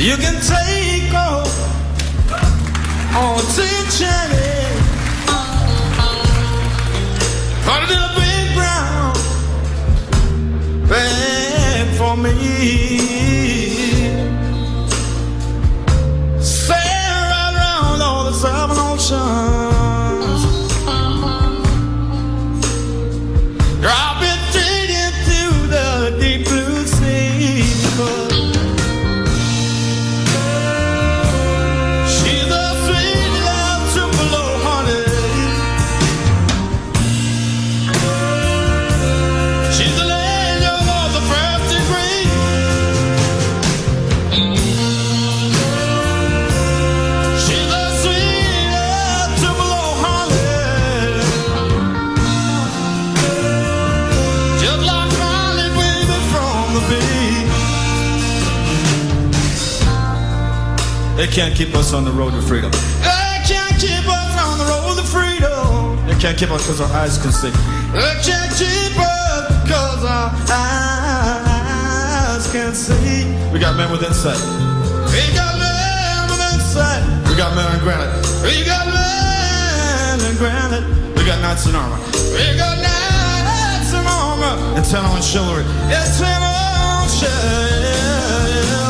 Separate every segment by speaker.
Speaker 1: You can take all attention. They can't keep us on the road to freedom. They can't keep us on the road to freedom. They can't keep us because our eyes can see. They can't keep us because our eyes can see. We got men with insight. We got men with insight. We got men in granite. We got men in granite. We got knights in armor. We got knights in armor. And ten on chivalry. It's ten on chivalry.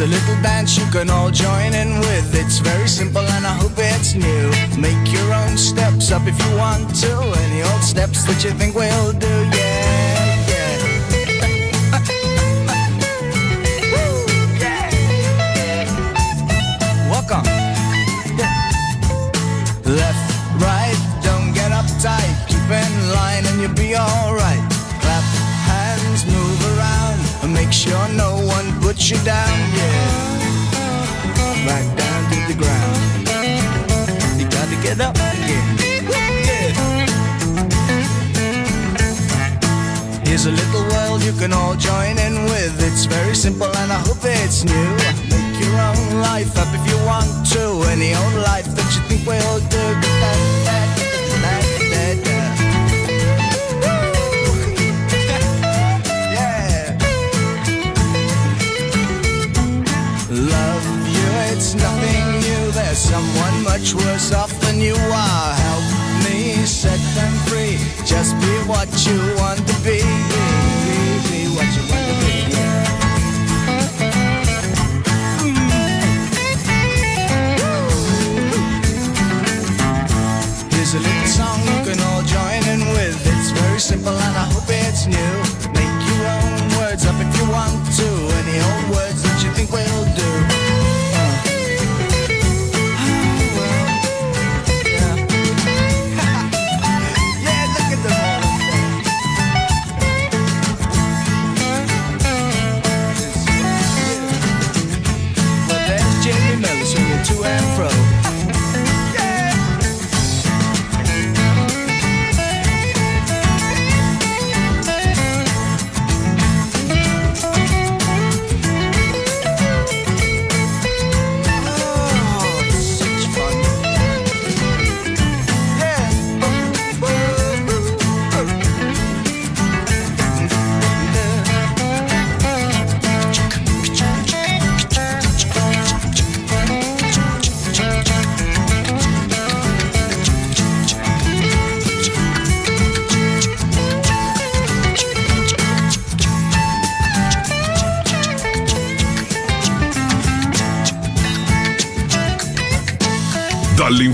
Speaker 2: Here's a little dance you can all join in with. It's very simple and I hope it's new. Make your own steps up if you want to. Any old steps that you think will do, yeah. Left, right, don't get uptight. Keep in line and you'll be alright. Clap hands, move around, and make sure no you down, yeah. Back down to the ground. You gotta get up again. Here's a little world you can all join in with. It's very simple and I hope it's new. Make your own life up if you want to. Any old life that you think will do. There's someone much worse off than you are. Help me set them free. Just be what you want to be. Be, be what you want to be. Here's a little song you can all join in with. It's very simple and I hope it's new.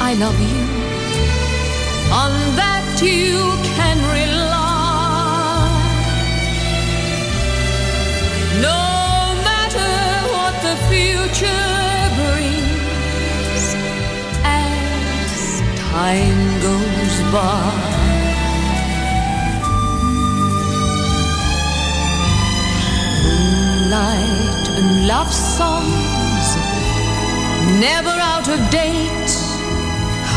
Speaker 2: I
Speaker 3: love you. On that you can rely. No matter what the future brings, as time goes by. Moonlight and love songs, never out of date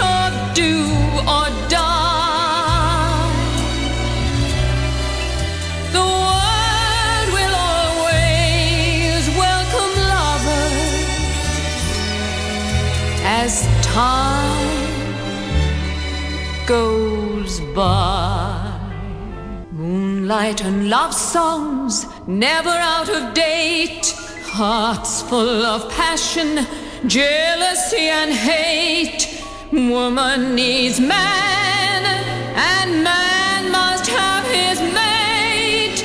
Speaker 3: of do or die. The world will always welcome lovers as time goes by. Moonlight and love songs, never out of date, hearts full of passion, jealousy, and hate Woman needs man, and man must have his mate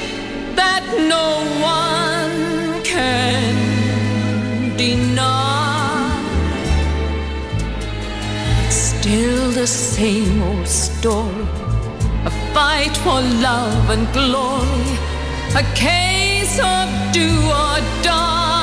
Speaker 3: that no one can deny. Still the same old story a fight for love and glory, a case of do or die.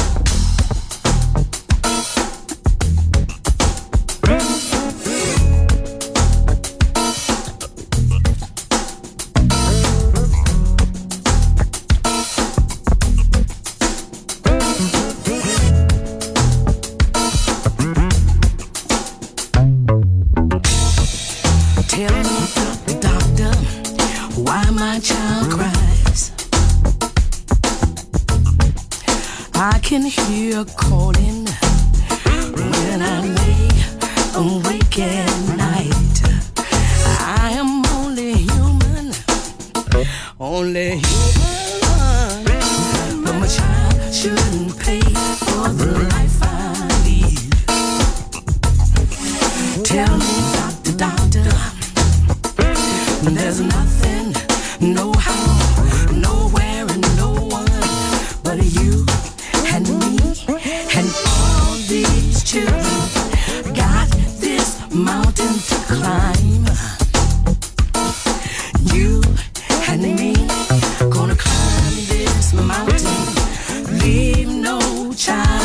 Speaker 4: The blood from a